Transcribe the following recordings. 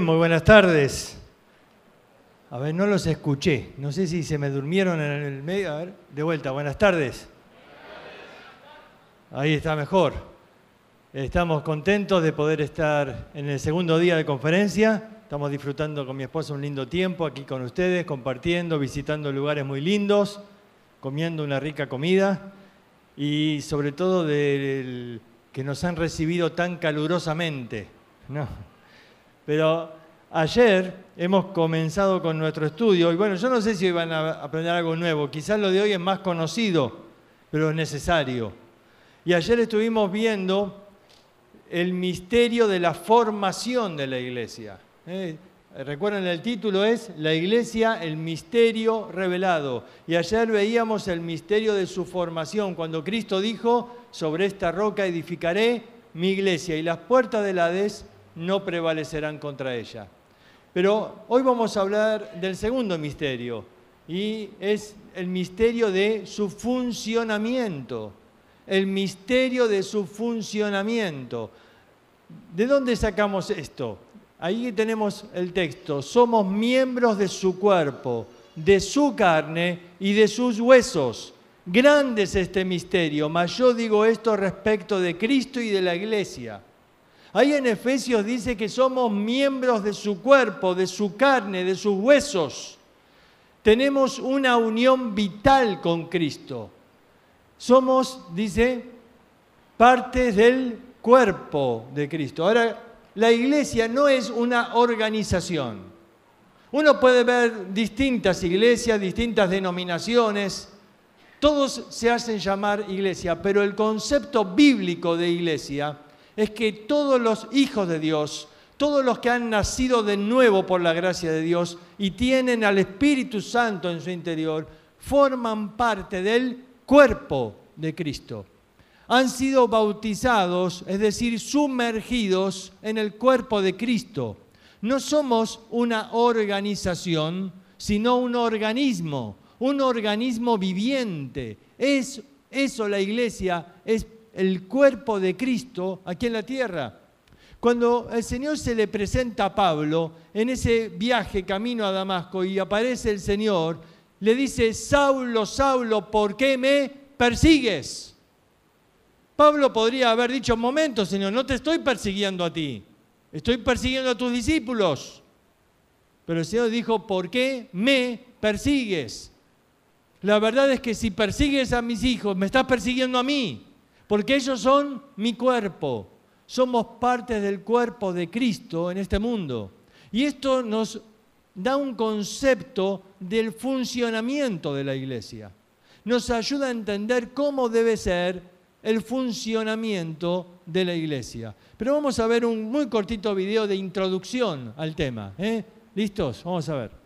Muy buenas tardes. A ver, no los escuché. No sé si se me durmieron en el medio. A ver, de vuelta, buenas tardes. Ahí está mejor. Estamos contentos de poder estar en el segundo día de conferencia. Estamos disfrutando con mi esposa un lindo tiempo aquí con ustedes, compartiendo, visitando lugares muy lindos, comiendo una rica comida y sobre todo de que nos han recibido tan calurosamente. ¿no? Pero ayer hemos comenzado con nuestro estudio y bueno, yo no sé si van a aprender algo nuevo, quizás lo de hoy es más conocido, pero es necesario. Y ayer estuvimos viendo el misterio de la formación de la iglesia. ¿eh? Recuerden, el título es La iglesia, el misterio revelado. Y ayer veíamos el misterio de su formación, cuando Cristo dijo, sobre esta roca edificaré mi iglesia y las puertas del Hades no prevalecerán contra ella. Pero hoy vamos a hablar del segundo misterio y es el misterio de su funcionamiento. El misterio de su funcionamiento. ¿De dónde sacamos esto? Ahí tenemos el texto. Somos miembros de su cuerpo, de su carne y de sus huesos. Grande es este misterio, mas yo digo esto respecto de Cristo y de la iglesia. Ahí en Efesios dice que somos miembros de su cuerpo, de su carne, de sus huesos. Tenemos una unión vital con Cristo. Somos, dice, partes del cuerpo de Cristo. Ahora, la iglesia no es una organización. Uno puede ver distintas iglesias, distintas denominaciones, todos se hacen llamar iglesia, pero el concepto bíblico de iglesia es que todos los hijos de Dios, todos los que han nacido de nuevo por la gracia de Dios y tienen al Espíritu Santo en su interior, forman parte del cuerpo de Cristo. Han sido bautizados, es decir, sumergidos en el cuerpo de Cristo. No somos una organización, sino un organismo, un organismo viviente. Es eso la iglesia, es el cuerpo de Cristo aquí en la tierra. Cuando el Señor se le presenta a Pablo en ese viaje camino a Damasco y aparece el Señor, le dice, Saulo, Saulo, ¿por qué me persigues? Pablo podría haber dicho, momento, Señor, no te estoy persiguiendo a ti, estoy persiguiendo a tus discípulos. Pero el Señor dijo, ¿por qué me persigues? La verdad es que si persigues a mis hijos, me estás persiguiendo a mí porque ellos son mi cuerpo. Somos parte del cuerpo de Cristo en este mundo. Y esto nos da un concepto del funcionamiento de la iglesia. Nos ayuda a entender cómo debe ser el funcionamiento de la iglesia. Pero vamos a ver un muy cortito video de introducción al tema. ¿eh? ¿Listos? Vamos a ver.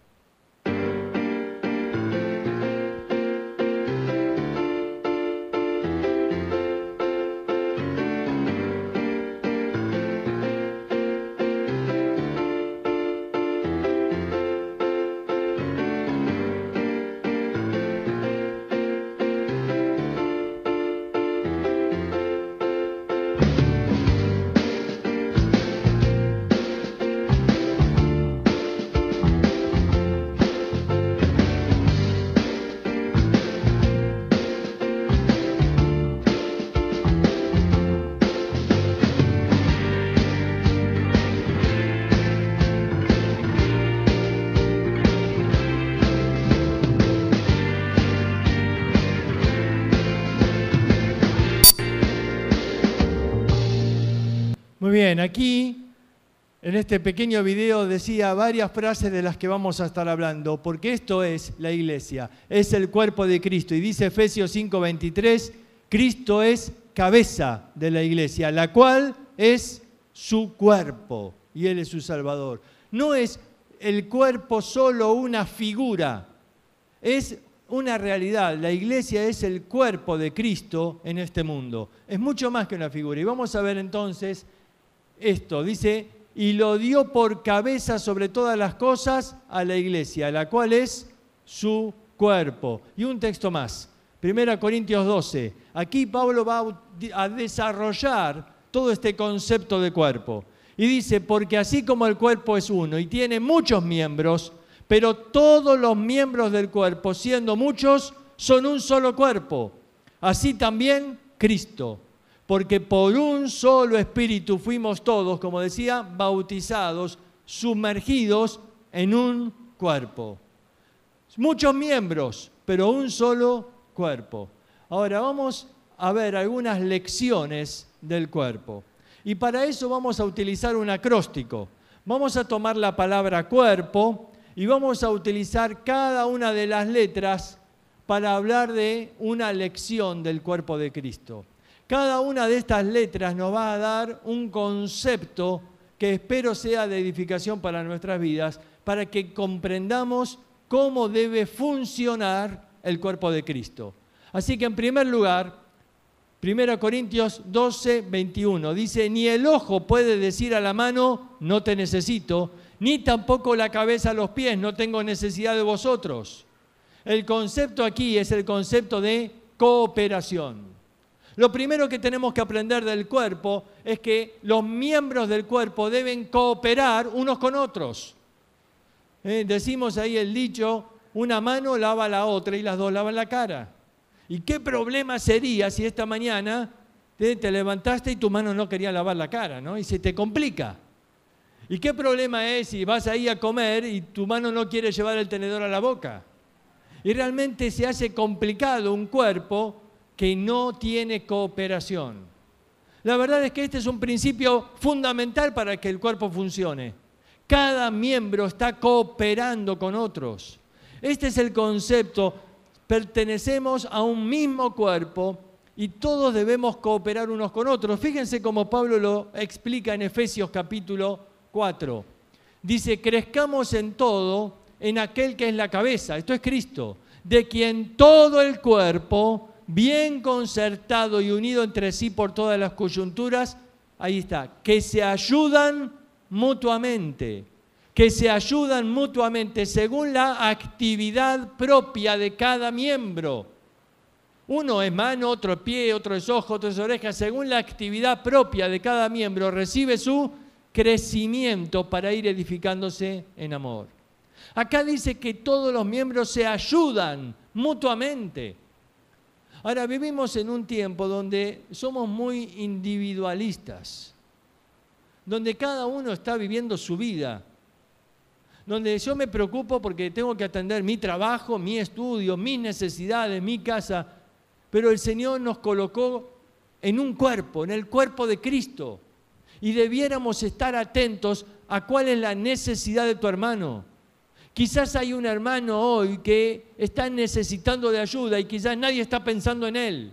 En este pequeño video decía varias frases de las que vamos a estar hablando, porque esto es la iglesia, es el cuerpo de Cristo. Y dice Efesios 5:23, Cristo es cabeza de la iglesia, la cual es su cuerpo y Él es su Salvador. No es el cuerpo solo una figura, es una realidad. La iglesia es el cuerpo de Cristo en este mundo. Es mucho más que una figura. Y vamos a ver entonces esto, dice, y lo dio por cabeza sobre todas las cosas a la iglesia, la cual es su cuerpo. Y un texto más, 1 Corintios 12. Aquí Pablo va a desarrollar todo este concepto de cuerpo. Y dice, porque así como el cuerpo es uno y tiene muchos miembros, pero todos los miembros del cuerpo, siendo muchos, son un solo cuerpo. Así también Cristo, porque por un solo espíritu fuimos todos, como decía, bautizados, sumergidos en un cuerpo. Muchos miembros, pero un solo cuerpo. Ahora vamos a ver algunas lecciones del cuerpo. Y para eso vamos a utilizar un acróstico. Vamos a tomar la palabra cuerpo y vamos a utilizar cada una de las letras para hablar de una lección del cuerpo de Cristo. Cada una de estas letras nos va a dar un concepto que espero sea de edificación para nuestras vidas, para que comprendamos cómo debe funcionar el cuerpo de Cristo. Así que en primer lugar, 1 Corintios 12, 21 dice, ni el ojo puede decir a la mano, no te necesito, ni tampoco la cabeza a los pies, no tengo necesidad de vosotros. El concepto aquí es el concepto de cooperación. Lo primero que tenemos que aprender del cuerpo es que los miembros del cuerpo deben cooperar unos con otros. Eh, decimos ahí el dicho, una mano lava la otra y las dos lavan la cara. ¿Y qué problema sería si esta mañana te, levantaste y tu mano no quería lavar la cara, ¿no? Y se te complica. ¿Y qué problema es si vas ahí a comer y tu mano no quiere llevar el tenedor a la boca? Y realmente se hace complicado un cuerpo que no tiene cooperación. La verdad es que este es un principio fundamental para que el cuerpo funcione. Cada miembro está cooperando con otros. Este es el concepto pertenecemos a un mismo cuerpo y todos debemos cooperar unos con otros. Fíjense cómo Pablo lo explica en Efesios capítulo 4. Dice, crezcamos en todo en aquel que es la cabeza, esto es Cristo, de quien todo el cuerpo, bien concertado y unido entre sí por todas las coyunturas, ahí está, que se ayudan mutuamente que se ayudan mutuamente según la actividad propia de cada miembro. Uno es mano, otro es pie, otro es ojo, otro es oreja. Según la actividad propia de cada miembro recibe su crecimiento para ir edificándose en amor. Acá dice que todos los miembros se ayudan mutuamente. Ahora vivimos en un tiempo donde somos muy individualistas, donde cada uno está viviendo su vida donde yo me preocupo porque tengo que atender mi trabajo, mi estudio, mis necesidades, mi casa, pero el Señor nos colocó en un cuerpo, en el cuerpo de Cristo, y debiéramos estar atentos a cuál es la necesidad de tu hermano. Quizás hay un hermano hoy que está necesitando de ayuda y quizás nadie está pensando en él.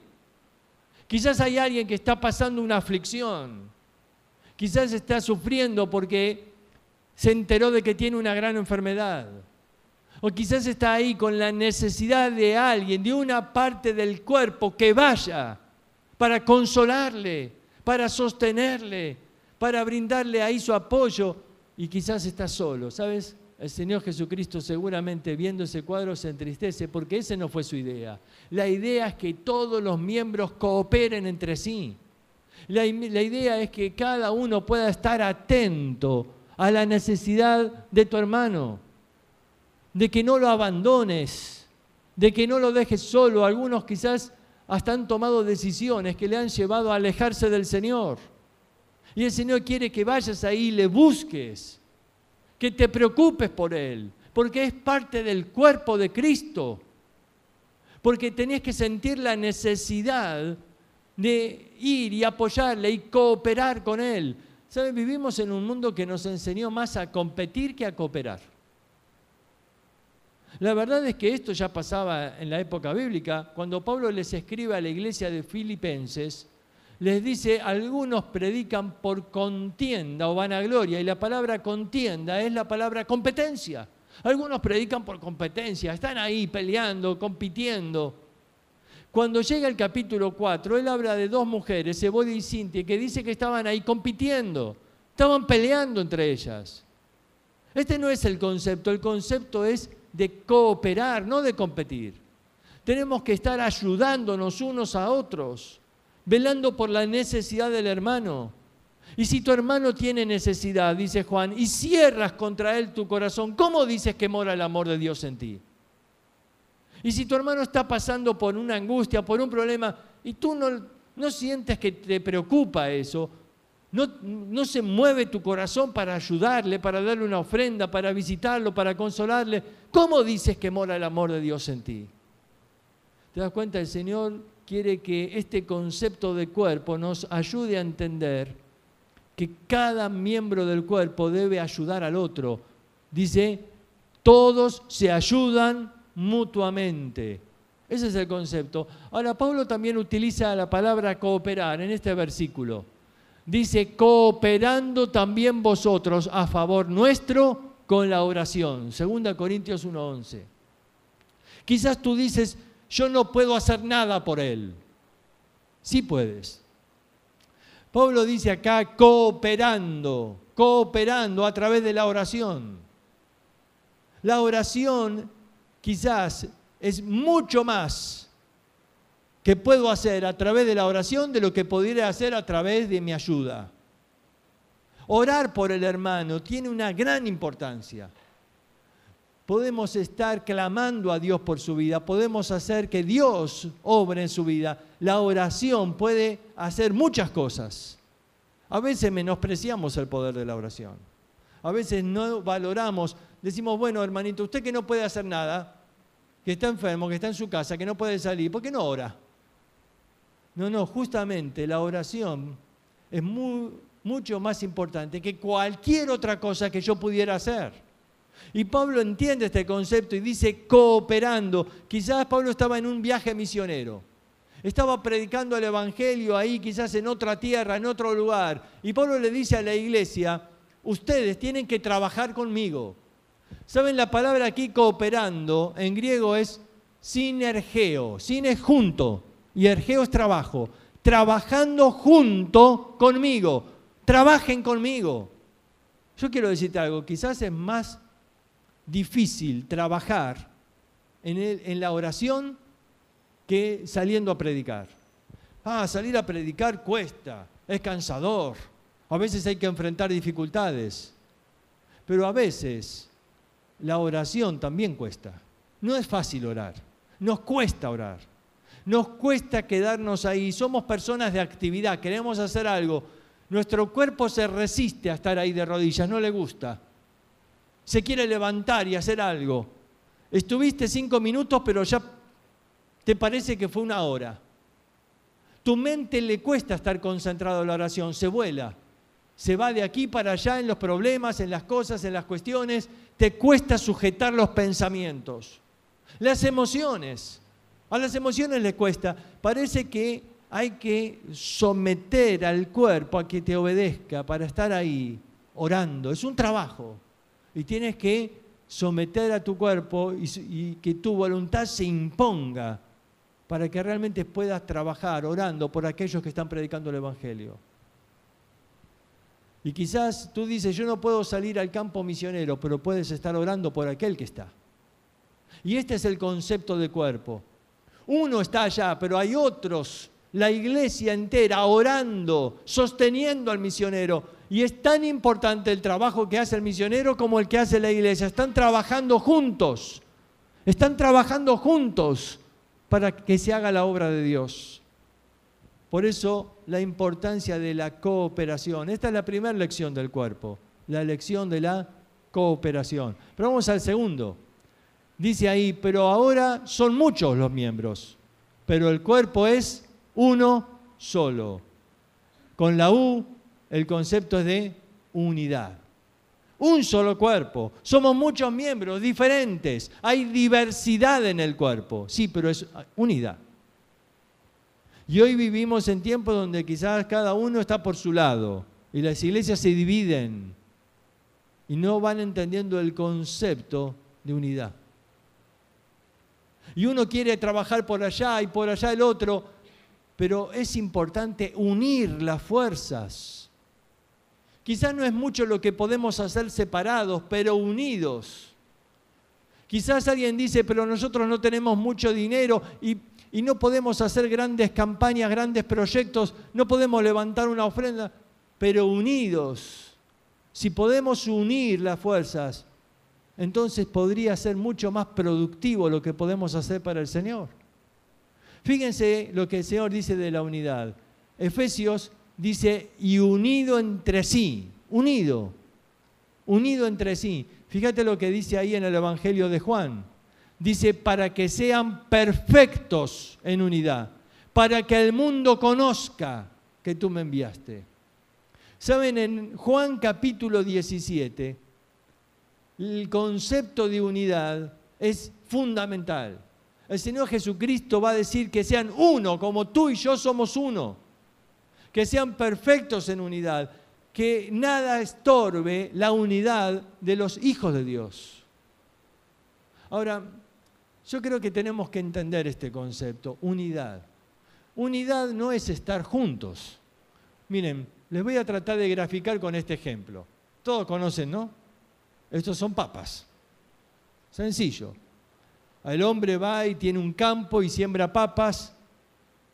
Quizás hay alguien que está pasando una aflicción. Quizás está sufriendo porque se enteró de que tiene una gran enfermedad. O quizás está ahí con la necesidad de alguien, de una parte del cuerpo que vaya para consolarle, para sostenerle, para brindarle ahí su apoyo. Y quizás está solo, ¿sabes? El Señor Jesucristo seguramente viendo ese cuadro se entristece porque ese no fue su idea. La idea es que todos los miembros cooperen entre sí. La, la idea es que cada uno pueda estar atento a la necesidad de tu hermano, de que no lo abandones, de que no lo dejes solo. Algunos quizás hasta han tomado decisiones que le han llevado a alejarse del Señor. Y el Señor quiere que vayas ahí y le busques, que te preocupes por Él, porque es parte del cuerpo de Cristo. Porque tenés que sentir la necesidad de ir y apoyarle y cooperar con Él. ¿Saben? Vivimos en un mundo que nos enseñó más a competir que a cooperar. La verdad es que esto ya pasaba en la época bíblica. Cuando Pablo les escribe a la iglesia de Filipenses, les dice, algunos predican por contienda o vanagloria, y la palabra contienda es la palabra competencia. Algunos predican por competencia, están ahí peleando, compitiendo. Cuando llega el capítulo 4, él habla de dos mujeres, Ebodia y Cintia, que dice que estaban ahí compitiendo, estaban peleando entre ellas. Este no es el concepto, el concepto es de cooperar, no de competir. Tenemos que estar ayudándonos unos a otros, velando por la necesidad del hermano. Y si tu hermano tiene necesidad, dice Juan, y cierras contra él tu corazón, ¿cómo dices que mora el amor de Dios en ti? Y si tu hermano está pasando por una angustia, por un problema, y tú no, sientes que te preocupa eso, no, no, se mueve tu corazón para ayudarle, para darle una ofrenda, para visitarlo, para consolarle, ¿cómo dices que mora el amor de Dios en ti? ¿Te das cuenta? El Señor quiere que este concepto de cuerpo nos ayude a entender que cada miembro del cuerpo debe ayudar al otro. Dice, todos se ayudan mutuamente. Ese es el concepto. Ahora, Pablo también utiliza la palabra cooperar en este versículo. Dice, cooperando también vosotros a favor nuestro con la oración. Segunda Corintios 1.11. Quizás tú dices, yo no puedo hacer nada por él. Sí puedes. Pablo dice acá cooperando, cooperando a través de la oración. La oración quizás es mucho más que puedo hacer a través de la oración de lo que podría hacer a través de mi ayuda. Orar por el hermano tiene una gran importancia. Podemos estar clamando a Dios por su vida, podemos hacer que Dios obre en su vida. La oración puede hacer muchas cosas. A veces menospreciamos el poder de la oración. A veces no valoramos, decimos, bueno, hermanito, usted que no puede hacer nada, que está enfermo, que está en su casa, que no puede salir, ¿por qué no ora? No, no, justamente la oración es mucho más importante que cualquier otra cosa que yo pudiera hacer. Y Pablo entiende este concepto y dice cooperando. Quizás Pablo estaba en un viaje misionero. Estaba predicando el Evangelio ahí, quizás en otra tierra, en otro lugar. Y Pablo le dice a la iglesia, ustedes tienen que trabajar conmigo. ¿Saben? La palabra aquí cooperando en griego es sinergeo. Sin es junto y ergeo es trabajo. Trabajando junto conmigo. Trabajen conmigo. Yo quiero decirte algo, quizás es más difícil trabajar en, la oración que saliendo a predicar. Ah, salir a predicar cuesta, es cansador, a veces hay que enfrentar dificultades, pero a veces la oración también cuesta. No es fácil orar, nos cuesta orar, nos cuesta quedarnos ahí, somos personas de actividad, queremos hacer algo, nuestro cuerpo se resiste a estar ahí de rodillas, no le gusta se quiere levantar y hacer algo. Estuviste cinco minutos, pero ya te parece que fue una hora. Tu mente le cuesta estar concentrado en la oración, se vuela. Se va de aquí para allá en los problemas, en las cosas, en las cuestiones. Te cuesta sujetar los pensamientos. Las emociones. A las emociones le cuesta. Parece que hay que someter al cuerpo a que te obedezca para estar ahí orando. Es un trabajo y tienes que someter a tu cuerpo y, que tu voluntad se imponga para que realmente puedas trabajar orando por aquellos que están predicando el Evangelio. Y quizás tú dices, yo no puedo salir al campo misionero, pero puedes estar orando por aquel que está. Y este es el concepto de cuerpo. Uno está allá, pero hay otros, la iglesia entera, orando, sosteniendo al misionero, y es tan importante el trabajo que hace el misionero como el que hace la iglesia. Están trabajando juntos. Están trabajando juntos para que se haga la obra de Dios. Por eso la importancia de la cooperación. Esta es la primera lección del cuerpo, la lección de la cooperación. Pero vamos al segundo. Dice ahí, pero ahora son muchos los miembros, pero el cuerpo es uno solo. Con la U el concepto es de unidad. Un solo cuerpo. Somos muchos miembros diferentes. Hay diversidad en el cuerpo. Sí, pero es unidad. Y hoy vivimos en tiempos donde quizás cada uno está por su lado y las iglesias se dividen y no van entendiendo el concepto de unidad. Y uno quiere trabajar por allá y por allá el otro, pero es importante unir las fuerzas Quizás no es mucho lo que podemos hacer separados, pero unidos. Quizás alguien dice, pero nosotros no tenemos mucho dinero y, no podemos hacer grandes campañas, grandes proyectos, no podemos levantar una ofrenda. pero unidos. Si podemos unir las fuerzas, entonces podría ser mucho más productivo lo que podemos hacer para el Señor. Fíjense lo que el Señor dice de la unidad. Efesios dice, y unido entre sí, unido, unido entre sí. Fíjate lo que dice ahí en el Evangelio de Juan. Dice, para que sean perfectos en unidad, para que el mundo conozca que tú me enviaste. Saben, en Juan capítulo 17, el concepto de unidad es fundamental. El Señor Jesucristo va a decir que sean uno, como tú y yo somos uno. Que sean perfectos en unidad. Que nada estorbe la unidad de los hijos de Dios. Ahora, yo creo que tenemos que entender este concepto, unidad. Unidad no es estar juntos. Miren, les voy a tratar de graficar con este ejemplo. Todos conocen, ¿no? Estos son papas. Sencillo. El hombre va y tiene un campo y siembra papas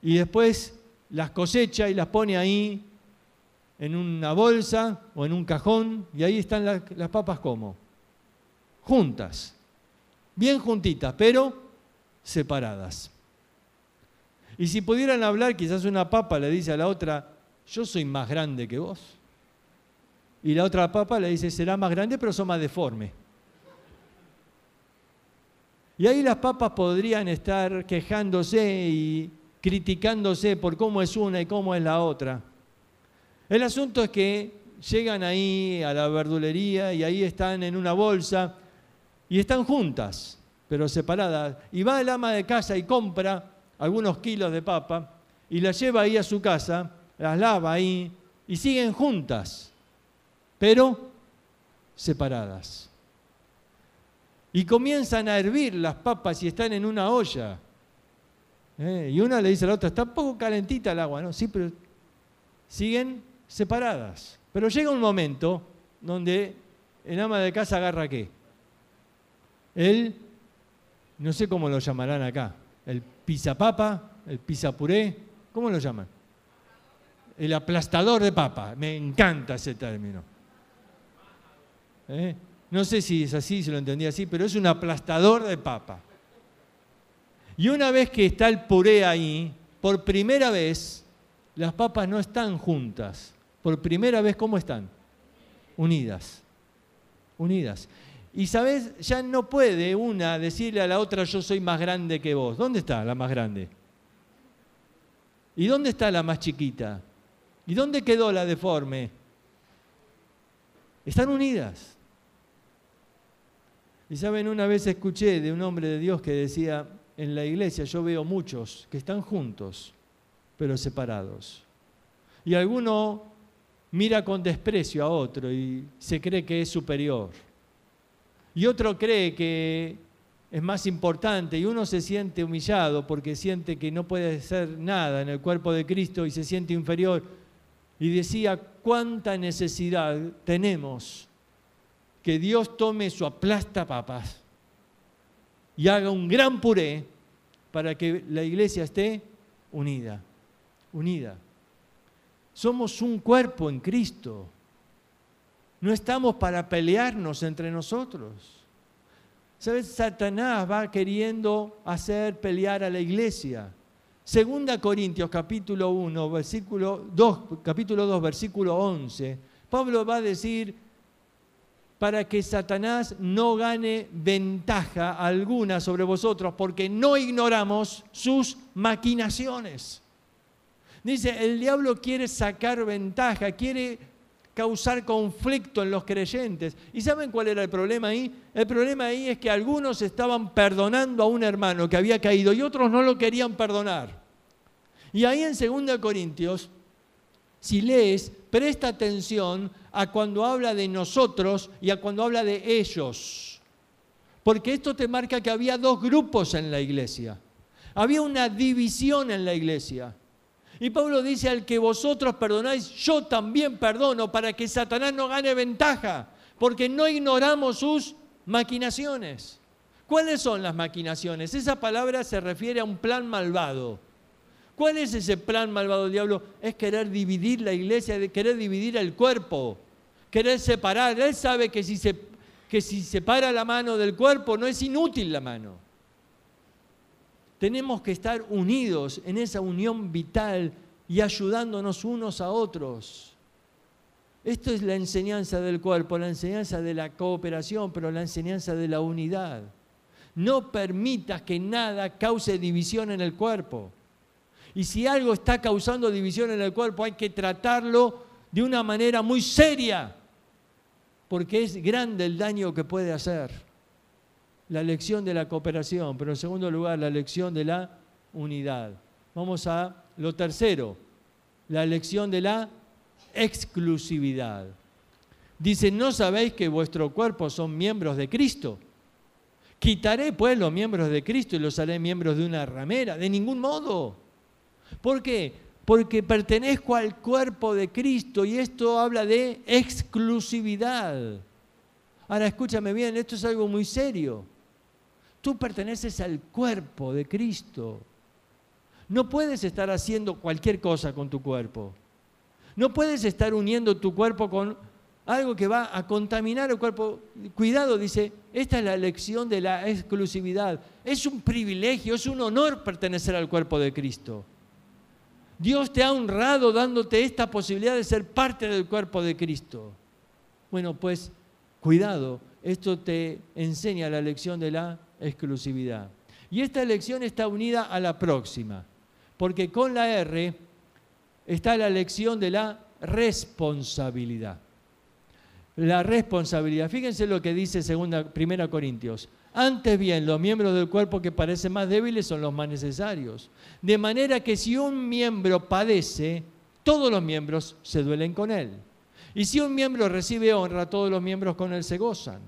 y después las cosecha y las pone ahí en una bolsa o en un cajón y ahí están las, papas como juntas, bien juntitas, pero separadas. Y si pudieran hablar, quizás una papa le dice a la otra, yo soy más grande que vos. Y la otra papa le dice, será más grande, pero son más deforme. Y ahí las papas podrían estar quejándose y criticándose por cómo es una y cómo es la otra. El asunto es que llegan ahí a la verdulería y ahí están en una bolsa y están juntas, pero separadas. Y va el ama de casa y compra algunos kilos de papa y las lleva ahí a su casa, las lava ahí y siguen juntas pero separadas. Y comienzan a hervir las papas y están en una olla. Eh, y una le dice a la otra, está un poco calentita el agua, ¿no? Sí, pero siguen separadas. Pero llega un momento donde el ama de casa agarra qué? El, no sé cómo lo llamarán acá, el papa, el puré, ¿cómo lo llaman? El aplastador de papa, me encanta ese término. ¿eh? No sé si es así, si lo entendí así, pero es un aplastador de papa. Y una vez que está el puré ahí, por primera vez, las papas no están juntas. Por primera vez, ¿cómo están? Unidas. Unidas. Y sabes, ya no puede una decirle a la otra, yo soy más grande que vos. ¿Dónde está la más grande? ¿Y dónde está la más chiquita? ¿Y dónde quedó la deforme? Están unidas. Y saben, una vez escuché de un hombre de Dios que decía, en la iglesia yo veo muchos que están juntos, pero separados. Y alguno mira con desprecio a otro y se cree que es superior. Y otro cree que es más importante y uno se siente humillado porque siente que no puede ser nada en el cuerpo de Cristo y se siente inferior. Y decía, cuánta necesidad tenemos que Dios tome su aplasta papas y haga un gran puré para que la iglesia esté unida, unida. Somos un cuerpo en Cristo. No estamos para pelearnos entre nosotros. ¿Sabes? Satanás va queriendo hacer pelear a la iglesia. Segunda Corintios capítulo 1, versículo 2, capítulo 2, versículo 11. Pablo va a decir, para que Satanás no gane ventaja alguna sobre vosotros, porque no ignoramos sus maquinaciones. Dice, el diablo quiere sacar ventaja, quiere causar conflicto en los creyentes. ¿Y saben cuál era el problema ahí? El problema ahí es que algunos estaban perdonando a un hermano que había caído y otros no lo querían perdonar. Y ahí en 2 Corintios, si lees, presta atención a cuando habla de nosotros y a cuando habla de ellos. Porque esto te marca que había dos grupos en la iglesia. Había una división en la iglesia. Y Pablo dice, al que vosotros perdonáis, yo también perdono para que Satanás no gane ventaja, porque no ignoramos sus maquinaciones. ¿Cuáles son las maquinaciones? Esa palabra se refiere a un plan malvado ¿Cuál es ese plan malvado del diablo? Es querer dividir la iglesia, querer dividir el cuerpo, querer separar. Él sabe que si se, que si separa la mano del cuerpo no es inútil la mano. Tenemos que estar unidos en esa unión vital y ayudándonos unos a otros. Esto es la enseñanza del cuerpo, la enseñanza de la cooperación, pero la enseñanza de la unidad. No permitas que nada cause división en el cuerpo. Y si algo está causando división en el cuerpo, hay que tratarlo de una manera muy seria, porque es grande el daño que puede hacer. La lección de la cooperación, pero en segundo lugar, la lección de la unidad. Vamos a lo tercero, la lección de la exclusividad. Dice, ¿no sabéis que vuestro cuerpo son miembros de Cristo? Quitaré pues los miembros de Cristo y los haré miembros de una ramera. De ningún modo. ¿Por qué? Porque pertenezco al cuerpo de Cristo y esto habla de exclusividad. Ahora escúchame bien, esto es algo muy serio. Tú perteneces al cuerpo de Cristo. No puedes estar haciendo cualquier cosa con tu cuerpo. No puedes estar uniendo tu cuerpo con algo que va a contaminar el cuerpo. Cuidado, dice, esta es la lección de la exclusividad. Es un privilegio, es un honor pertenecer al cuerpo de Cristo. Dios te ha honrado dándote esta posibilidad de ser parte del cuerpo de Cristo. Bueno, pues cuidado, esto te enseña la lección de la exclusividad. Y esta lección está unida a la próxima porque con la R está la lección de la responsabilidad. La responsabilidad. Fíjense lo que dice 1 Corintios. Antes bien, los miembros del cuerpo que parecen más débiles son los más necesarios. De manera que si un miembro padece, todos los miembros se duelen con él. Y si un miembro recibe honra, todos los miembros con él se gozan.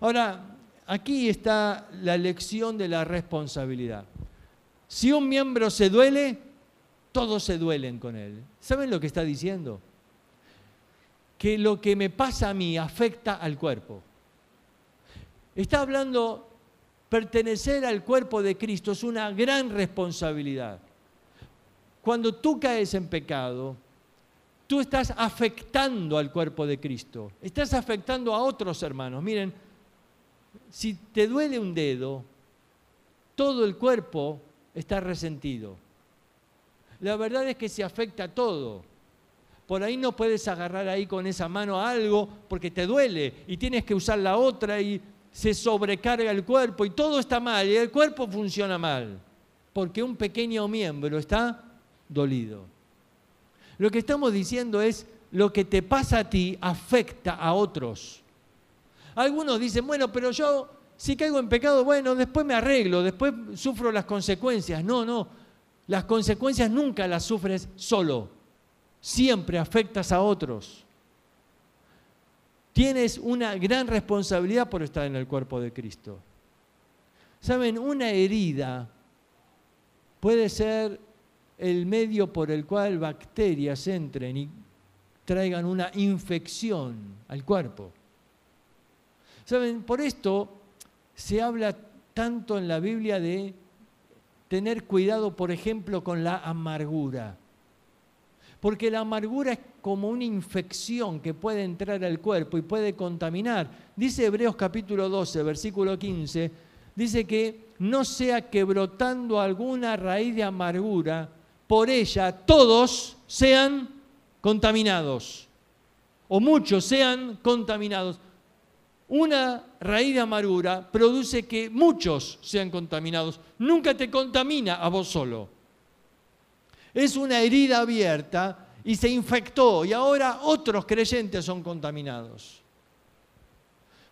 Ahora, aquí está la lección de la responsabilidad. Si un miembro se duele, todos se duelen con él. ¿Saben lo que está diciendo? Que lo que me pasa a mí afecta al cuerpo. Está hablando, pertenecer al cuerpo de Cristo es una gran responsabilidad. Cuando tú caes en pecado, tú estás afectando al cuerpo de Cristo. Estás afectando a otros hermanos. Miren, si te duele un dedo, todo el cuerpo está resentido. La verdad es que se afecta a todo. Por ahí no puedes agarrar ahí con esa mano algo porque te duele y tienes que usar la otra y se sobrecarga el cuerpo y todo está mal y el cuerpo funciona mal porque un pequeño miembro está dolido. Lo que estamos diciendo es lo que te pasa a ti afecta a otros. Algunos dicen, bueno, pero yo si caigo en pecado, bueno, después me arreglo, después sufro las consecuencias. No, no, las consecuencias nunca las sufres solo, siempre afectas a otros. Tienes una gran responsabilidad por estar en el cuerpo de Cristo. Saben, una herida puede ser el medio por el cual bacterias entren y traigan una infección al cuerpo. Saben, por esto se habla tanto en la Biblia de tener cuidado, por ejemplo, con la amargura. Porque la amargura es como una infección que puede entrar al cuerpo y puede contaminar. Dice Hebreos capítulo 12, versículo 15, dice que no sea que brotando alguna raíz de amargura, por ella todos sean contaminados, o muchos sean contaminados. Una raíz de amargura produce que muchos sean contaminados. Nunca te contamina a vos solo. Es una herida abierta y se infectó y ahora otros creyentes son contaminados.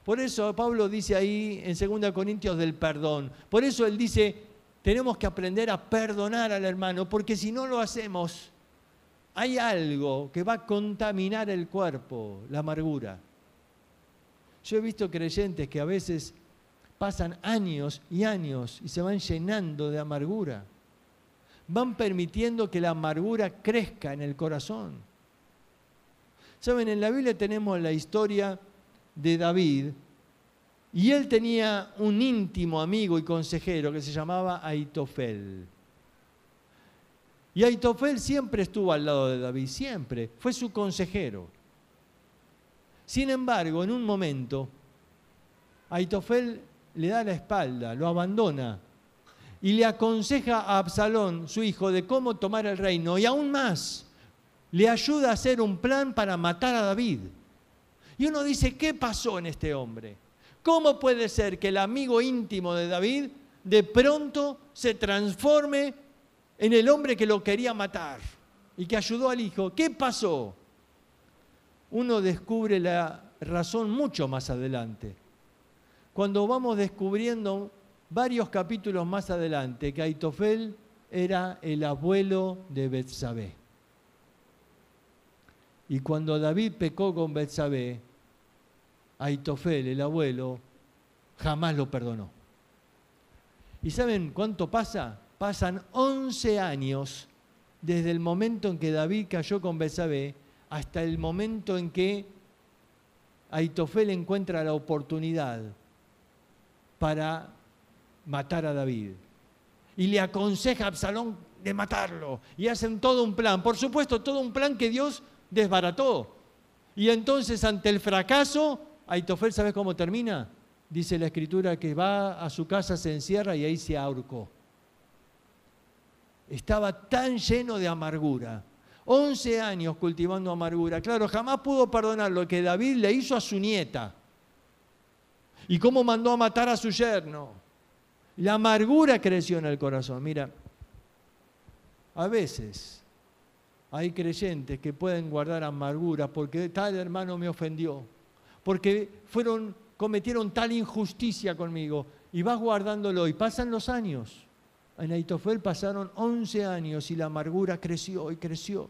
Por eso Pablo dice ahí en 2 Corintios del perdón. Por eso él dice, tenemos que aprender a perdonar al hermano, porque si no lo hacemos, hay algo que va a contaminar el cuerpo, la amargura. Yo he visto creyentes que a veces pasan años y años y se van llenando de amargura. Van permitiendo que la amargura crezca en el corazón. Saben, en la Biblia tenemos la historia de David y él tenía un íntimo amigo y consejero que se llamaba Aitofel. Y Aitofel siempre estuvo al lado de David, siempre, fue su consejero. Sin embargo, en un momento, Aitofel le da la espalda, lo abandona y le aconseja a Absalón, su hijo, de cómo tomar el reino. Y aún más, le ayuda a hacer un plan para matar a David. Y uno dice, ¿qué pasó en este hombre? ¿Cómo puede ser que el amigo íntimo de David de pronto se transforme en el hombre que lo quería matar y que ayudó al hijo? ¿Qué pasó? Uno descubre la razón mucho más adelante. Cuando vamos descubriendo varios capítulos más adelante que Aitofel era el abuelo de Betsabé. Y cuando David pecó con Betsabé, Aitofel, el abuelo, jamás lo perdonó. ¿Y saben cuánto pasa? Pasan 11 años desde el momento en que David cayó con Betsabé hasta el momento en que Aitofel encuentra la oportunidad para matar a David. Y le aconseja a Absalón de matarlo. Y hacen todo un plan. Por supuesto, todo un plan que Dios desbarató. Y entonces ante el fracaso, Aitofel, ¿sabes cómo termina? Dice la escritura que va a su casa, se encierra y ahí se ahorcó. Estaba tan lleno de amargura. 11 años cultivando amargura. Claro, jamás pudo perdonar lo que David le hizo a su nieta. Y cómo mandó a matar a su yerno. La amargura creció en el corazón. Mira, a veces hay creyentes que pueden guardar amargura porque tal hermano me ofendió, porque fueron, cometieron tal injusticia conmigo y vas guardándolo y pasan los años. En Aitofel pasaron 11 años y la amargura creció y creció.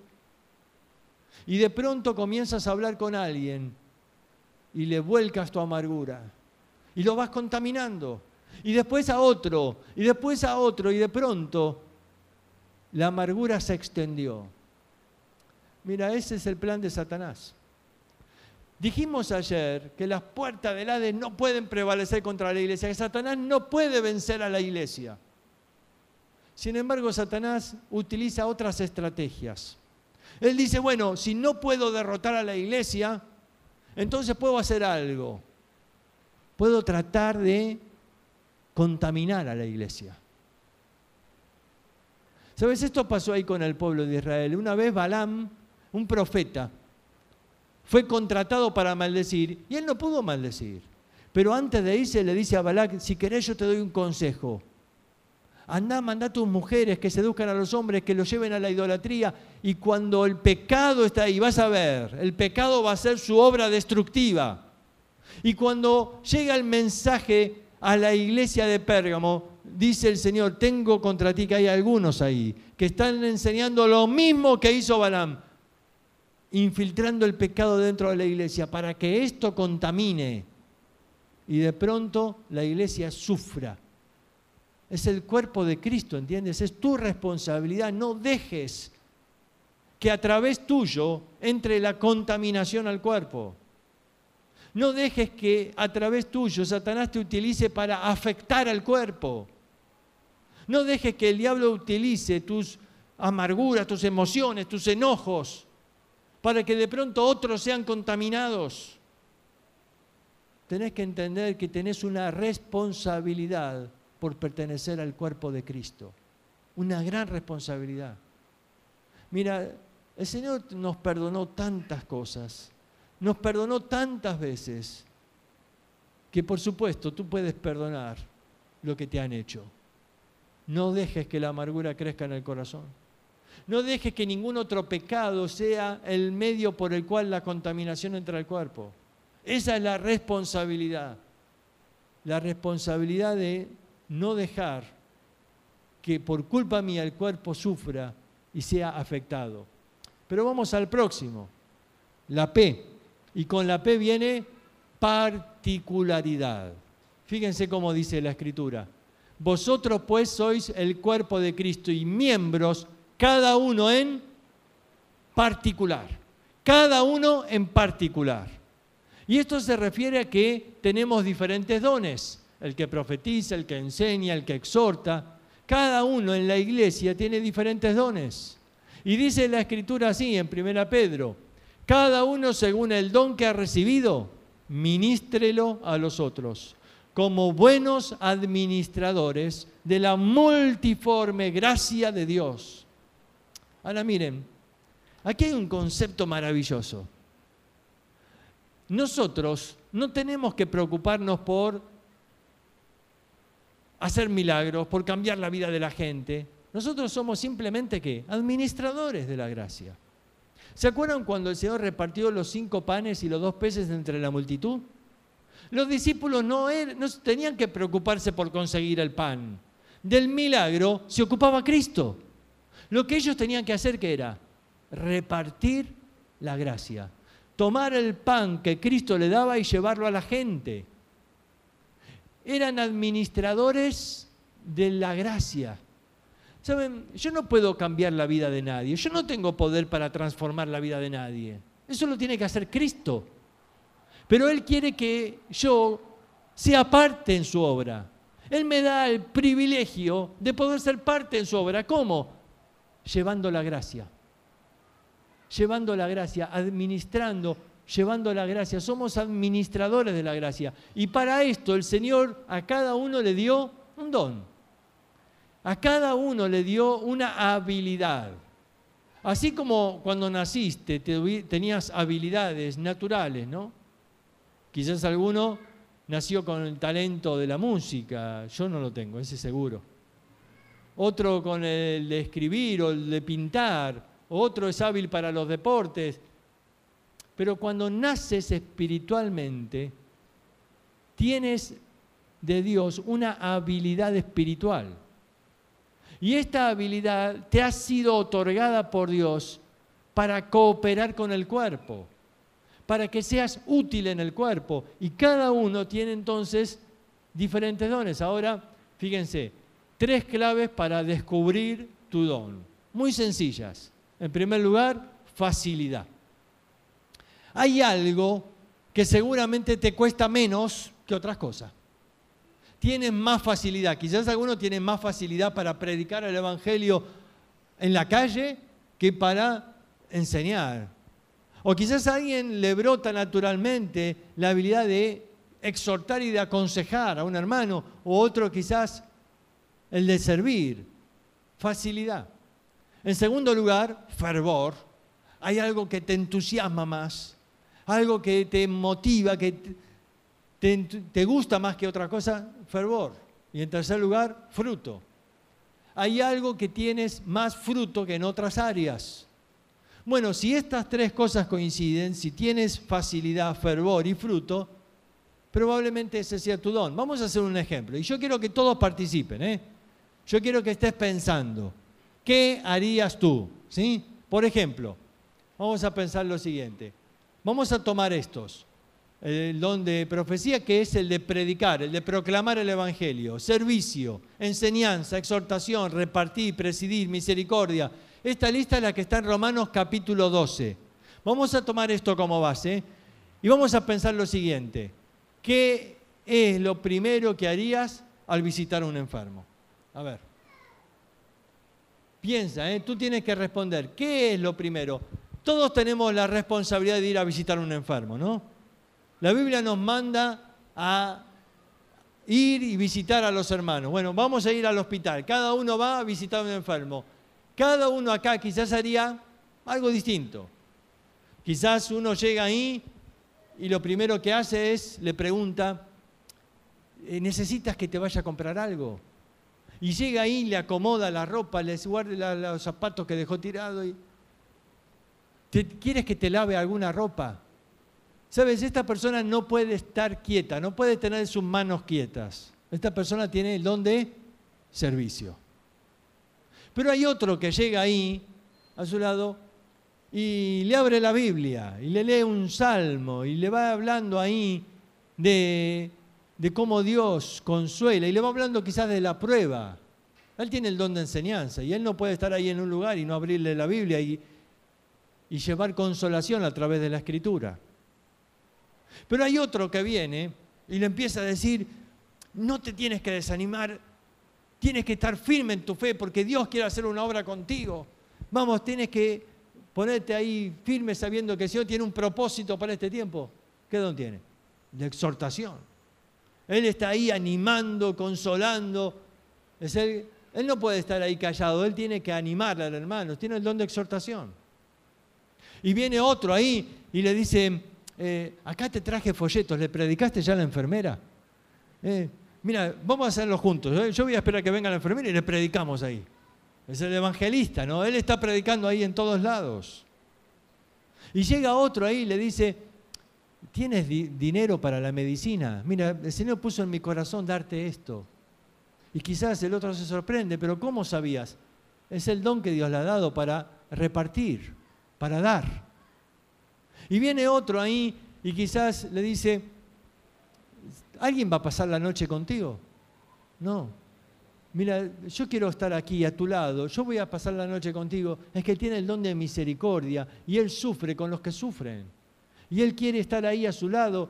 Y de pronto comienzas a hablar con alguien y le vuelcas tu amargura y lo vas contaminando. Y después a otro, y después a otro, y de pronto la amargura se extendió. Mira, ese es el plan de Satanás. Dijimos ayer que las puertas del Hades no pueden prevalecer contra la iglesia, que Satanás no puede vencer a la iglesia. Sin embargo, Satanás utiliza otras estrategias. Él dice, bueno, si no puedo derrotar a la iglesia, entonces puedo hacer algo. Puedo tratar de contaminar a la iglesia. ¿Sabes? Esto pasó ahí con el pueblo de Israel. Una vez Balaam un profeta, fue contratado para maldecir y él no pudo maldecir. Pero antes de irse le dice a Balac, si querés yo te doy un consejo. Andá, mandá a tus mujeres que seduzcan a los hombres, que los lleven a la idolatría. Y cuando el pecado está ahí, vas a ver, el pecado va a ser su obra destructiva. Y cuando llega el mensaje a la iglesia de Pérgamo, dice el Señor, tengo contra ti que hay algunos ahí que están enseñando lo mismo que hizo Balaam infiltrando el pecado dentro de la iglesia para que esto contamine y de pronto la iglesia sufra. Es el cuerpo de Cristo, ¿entiendes? Es tu responsabilidad. No dejes que a través tuyo entre la contaminación al cuerpo. No dejes que a través tuyo Satanás te utilice para afectar al cuerpo. No dejes que el diablo utilice tus amarguras, tus emociones, tus enojos para que de pronto otros sean contaminados. Tenés que entender que tenés una responsabilidad por pertenecer al cuerpo de Cristo. Una gran responsabilidad. Mira, el Señor nos perdonó tantas cosas, nos perdonó tantas veces, que por supuesto tú puedes perdonar lo que te han hecho. No dejes que la amargura crezca en el corazón. No dejes que ningún otro pecado sea el medio por el cual la contaminación entra al cuerpo. Esa es la responsabilidad. La responsabilidad de no dejar que por culpa mía el cuerpo sufra y sea afectado. Pero vamos al próximo, la P. Y con la P viene particularidad. Fíjense cómo dice la escritura. Vosotros pues sois el cuerpo de Cristo y miembros cada uno en particular. Cada uno en particular. Y esto se refiere a que tenemos diferentes dones. El que profetiza, el que enseña, el que exhorta. Cada uno en la iglesia tiene diferentes dones. Y dice la escritura así en 1 Pedro, cada uno según el don que ha recibido, ministrelo a los otros, como buenos administradores de la multiforme gracia de Dios. Ahora miren, aquí hay un concepto maravilloso. Nosotros no tenemos que preocuparnos por hacer milagros, por cambiar la vida de la gente. Nosotros somos simplemente qué? Administradores de la gracia. ¿Se acuerdan cuando el Señor repartió los cinco panes y los dos peces entre la multitud? Los discípulos no, no tenían que preocuparse por conseguir el pan. Del milagro se ocupaba Cristo. Lo que ellos tenían que hacer, ¿qué era? Repartir la gracia. Tomar el pan que Cristo le daba y llevarlo a la gente. Eran administradores de la gracia. Saben, yo no puedo cambiar la vida de nadie, yo no tengo poder para transformar la vida de nadie. Eso lo tiene que hacer Cristo. Pero Él quiere que yo sea parte en su obra. Él me da el privilegio de poder ser parte en su obra. ¿Cómo? Llevando la gracia. Llevando la gracia, administrando, llevando la gracia. Somos administradores de la gracia. Y para esto el Señor a cada uno le dio un don. A cada uno le dio una habilidad. Así como cuando naciste tenías habilidades naturales, ¿no? Quizás alguno nació con el talento de la música, yo no lo tengo, ese seguro. Otro con el de escribir o el de pintar, otro es hábil para los deportes. Pero cuando naces espiritualmente, tienes de Dios una habilidad espiritual. Y esta habilidad te ha sido otorgada por Dios para cooperar con el cuerpo, para que seas útil en el cuerpo. Y cada uno tiene entonces diferentes dones. Ahora, fíjense, tres claves para descubrir tu don. Muy sencillas. En primer lugar, facilidad. Hay algo que seguramente te cuesta menos que otras cosas tienen más facilidad. Quizás algunos tienen más facilidad para predicar el Evangelio en la calle que para enseñar. O quizás a alguien le brota naturalmente la habilidad de exhortar y de aconsejar a un hermano, o otro quizás el de servir. Facilidad. En segundo lugar, fervor. Hay algo que te entusiasma más, algo que te motiva, que te, gusta más que otra cosa, fervor. Y en tercer lugar, fruto. Hay algo que tienes más fruto que en otras áreas. Bueno, si estas tres cosas coinciden, si tienes facilidad, fervor y fruto, probablemente ese sea tu don. Vamos a hacer un ejemplo. Y yo quiero que todos participen. ¿eh? Yo quiero que estés pensando, ¿qué harías tú? ¿Sí? Por ejemplo, vamos a pensar lo siguiente. Vamos a tomar estos el don de profecía, que es el de predicar, el de proclamar el Evangelio, servicio, enseñanza, exhortación, repartir, presidir, misericordia. Esta lista es la que está en Romanos capítulo 12. Vamos a tomar esto como base y vamos a pensar lo siguiente. ¿Qué es lo primero que harías al visitar a un enfermo? A ver. Piensa, ¿eh? tú tienes que responder. ¿Qué es lo primero? Todos tenemos la responsabilidad de ir a visitar a un enfermo, ¿no? La Biblia nos manda a ir y visitar a los hermanos. Bueno, vamos a ir al hospital. Cada uno va a visitar a un enfermo. Cada uno acá quizás haría algo distinto. Quizás uno llega ahí y lo primero que hace es, le pregunta, eh, ¿necesitas que te vaya a comprar algo? Y llega ahí, le acomoda la ropa, le guarda los zapatos que dejó tirado y... ¿Quieres que te lave alguna ropa? Sabes, esta persona no puede estar quieta, no puede tener sus manos quietas. Esta persona tiene el don de servicio. Pero hay otro que llega ahí, a su lado, y le abre la Biblia, y le lee un salmo, y le va hablando ahí de, cómo Dios consuela, y le va hablando quizás de la prueba. Él tiene el don de enseñanza, y él no puede estar ahí en un lugar y no abrirle la Biblia y, y llevar consolación a través de la Escritura. Pero hay otro que viene y le empieza a decir, no te tienes que desanimar, tienes que estar firme en tu fe porque Dios quiere hacer una obra contigo. Vamos, tienes que ponerte ahí firme sabiendo que el Señor tiene un propósito para este tiempo. ¿Qué don tiene? De exhortación. Él está ahí animando, consolando. Es él, él no puede estar ahí callado, él tiene que animarle al hermano, tiene el don de exhortación. Y viene otro ahí y le dice, eh, acá te traje folletos, ¿le predicaste ya a la enfermera? Eh, mira, vamos a hacerlo juntos. Yo voy a esperar que venga la enfermera y le predicamos ahí. Es el evangelista, ¿no? Él está predicando ahí en todos lados. Y llega otro ahí y le dice, ¿tienes dinero para la medicina? Mira, el Señor puso en mi corazón darte esto. Y quizás el otro se sorprende, pero ¿cómo sabías? Es el don que Dios le ha dado para repartir, para dar. Y viene otro ahí y quizás le dice, ¿alguien va a pasar la noche contigo? No. Mira, yo quiero estar aquí a tu lado, yo voy a pasar la noche contigo. Es que tiene el don de misericordia y Él sufre con los que sufren. Y Él quiere estar ahí a su lado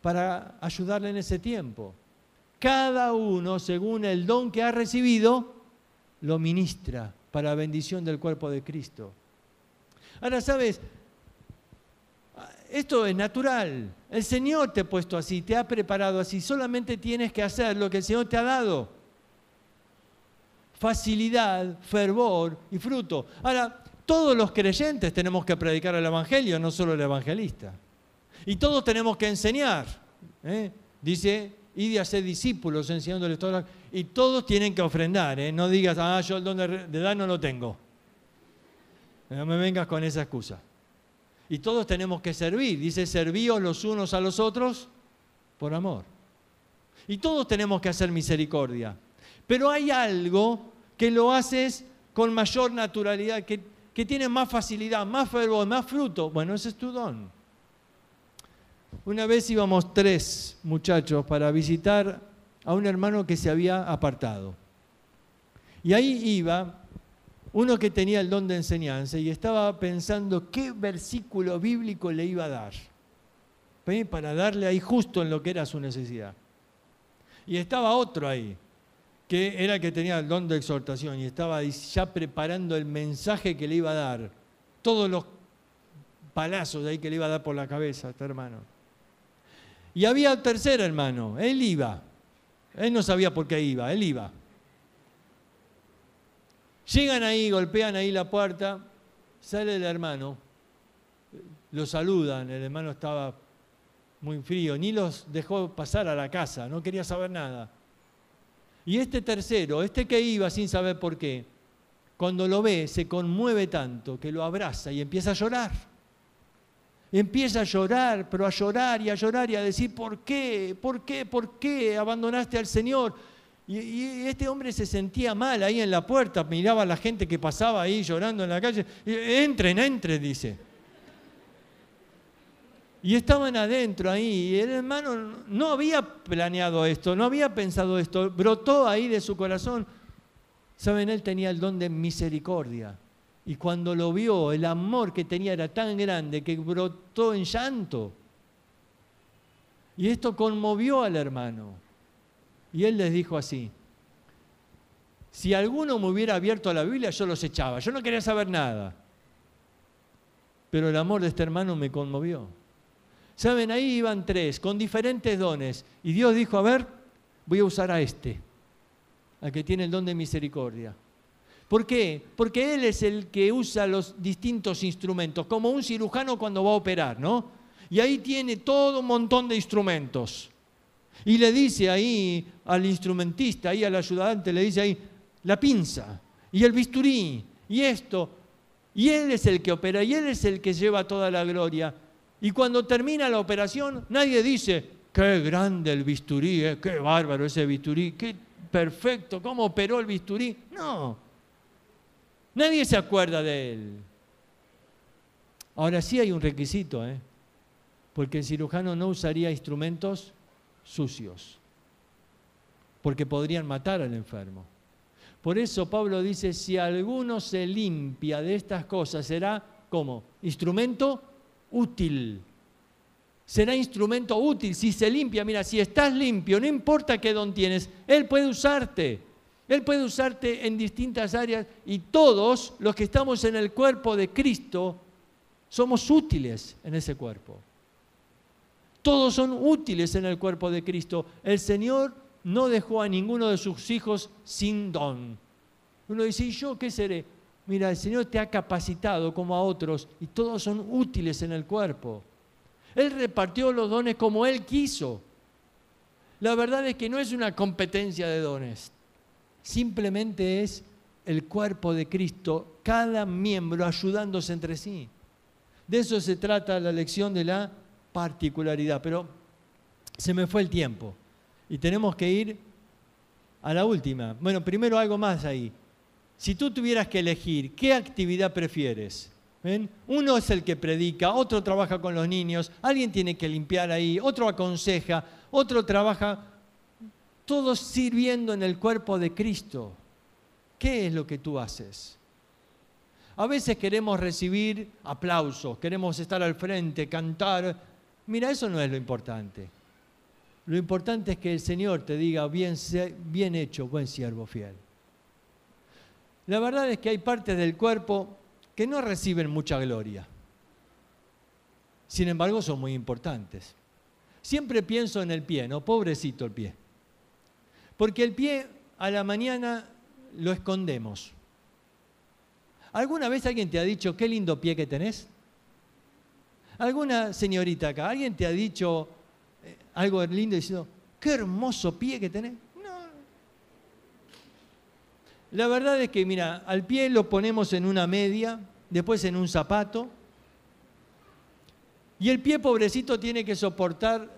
para ayudarle en ese tiempo. Cada uno, según el don que ha recibido, lo ministra para bendición del cuerpo de Cristo. Ahora, ¿sabes? Esto es natural. El Señor te ha puesto así, te ha preparado así. Solamente tienes que hacer lo que el Señor te ha dado. Facilidad, fervor y fruto. Ahora, todos los creyentes tenemos que predicar el Evangelio, no solo el evangelista. Y todos tenemos que enseñar. ¿eh? Dice, y de hacer discípulos enseñándoles todo. Y todos tienen que ofrendar. ¿eh? No digas, ah, yo el don de, dar no lo tengo. No me vengas con esa excusa. Y todos tenemos que servir. Dice, servíos los unos a los otros por amor. Y todos tenemos que hacer misericordia. Pero hay algo que lo haces con mayor naturalidad, que, que tiene más facilidad, más fervor, más fruto. Bueno, ese es tu don. Una vez íbamos tres muchachos para visitar a un hermano que se había apartado. Y ahí iba uno que tenía el don de enseñanza y estaba pensando qué versículo bíblico le iba a dar, para darle ahí justo en lo que era su necesidad. Y estaba otro ahí, que era el que tenía el don de exhortación y estaba ya preparando el mensaje que le iba a dar, todos los palazos de ahí que le iba a dar por la cabeza a este hermano. Y había tercer hermano, él iba, él no sabía por qué iba, él iba. Llegan ahí, golpean ahí la puerta, sale el hermano, lo saludan, el hermano estaba muy frío, ni los dejó pasar a la casa, no quería saber nada. Y este tercero, este que iba sin saber por qué, cuando lo ve se conmueve tanto que lo abraza y empieza a llorar. Empieza a llorar, pero a llorar y a llorar y a decir, ¿por qué? ¿Por qué? ¿Por qué abandonaste al Señor? Y, este hombre se sentía mal ahí en la puerta, miraba a la gente que pasaba ahí llorando en la calle. Entren, entren, dice. Y estaban adentro ahí, y el hermano no había planeado esto, no había pensado esto, brotó ahí de su corazón. Saben, él tenía el don de misericordia. Y cuando lo vio, el amor que tenía era tan grande que brotó en llanto. Y esto conmovió al hermano. Y él les dijo así, si alguno me hubiera abierto la Biblia, yo los echaba. Yo no quería saber nada. Pero el amor de este hermano me conmovió. Saben, ahí iban tres, con diferentes dones. Y Dios dijo, a ver, voy a usar a este, a que tiene el don de misericordia. ¿Por qué? Porque Él es el que usa los distintos instrumentos, como un cirujano cuando va a operar, ¿no? Y ahí tiene todo un montón de instrumentos. Y le dice ahí al instrumentista, ahí al ayudante, le dice ahí la pinza y el bisturí y esto. Y él es el que opera y él es el que lleva toda la gloria. Y cuando termina la operación, nadie dice, qué grande el bisturí, eh, qué bárbaro ese bisturí, qué perfecto, cómo operó el bisturí. No, nadie se acuerda de él. Ahora sí hay un requisito, ¿eh? porque el cirujano no usaría instrumentos sucios, porque podrían matar al enfermo. Por eso Pablo dice, si alguno se limpia de estas cosas, será como instrumento útil. Será instrumento útil si se limpia. Mira, si estás limpio, no importa qué don tienes, Él puede usarte. Él puede usarte en distintas áreas y todos los que estamos en el cuerpo de Cristo somos útiles en ese cuerpo. Todos son útiles en el cuerpo de Cristo. El Señor no dejó a ninguno de sus hijos sin don. Uno dice, ¿y yo qué seré? Mira, el Señor te ha capacitado como a otros y todos son útiles en el cuerpo. Él repartió los dones como Él quiso. La verdad es que no es una competencia de dones, simplemente es el cuerpo de Cristo, cada miembro ayudándose entre sí. De eso se trata la lección de la particularidad, pero se me fue el tiempo y tenemos que ir a la última. Bueno, primero algo más ahí. Si tú tuvieras que elegir, ¿qué actividad prefieres? Uno es el que predica, otro trabaja con los niños, alguien tiene que limpiar ahí, otro aconseja, otro trabaja, todos sirviendo en el cuerpo de Cristo. ¿Qué es lo que tú haces? A veces queremos recibir aplausos, queremos estar al frente, cantar. Mira, eso no es lo importante. Lo importante es que el Señor te diga, bien, bien hecho, buen siervo fiel. La verdad es que hay partes del cuerpo que no reciben mucha gloria. Sin embargo, son muy importantes. Siempre pienso en el pie, ¿no? Pobrecito el pie. Porque el pie a la mañana lo escondemos. ¿Alguna vez alguien te ha dicho qué lindo pie que tenés? ¿Alguna señorita acá, alguien te ha dicho eh, algo lindo diciendo, qué hermoso pie que tenés? La verdad es que, mira, al pie lo ponemos en una media, después en un zapato, y el pie pobrecito tiene que soportar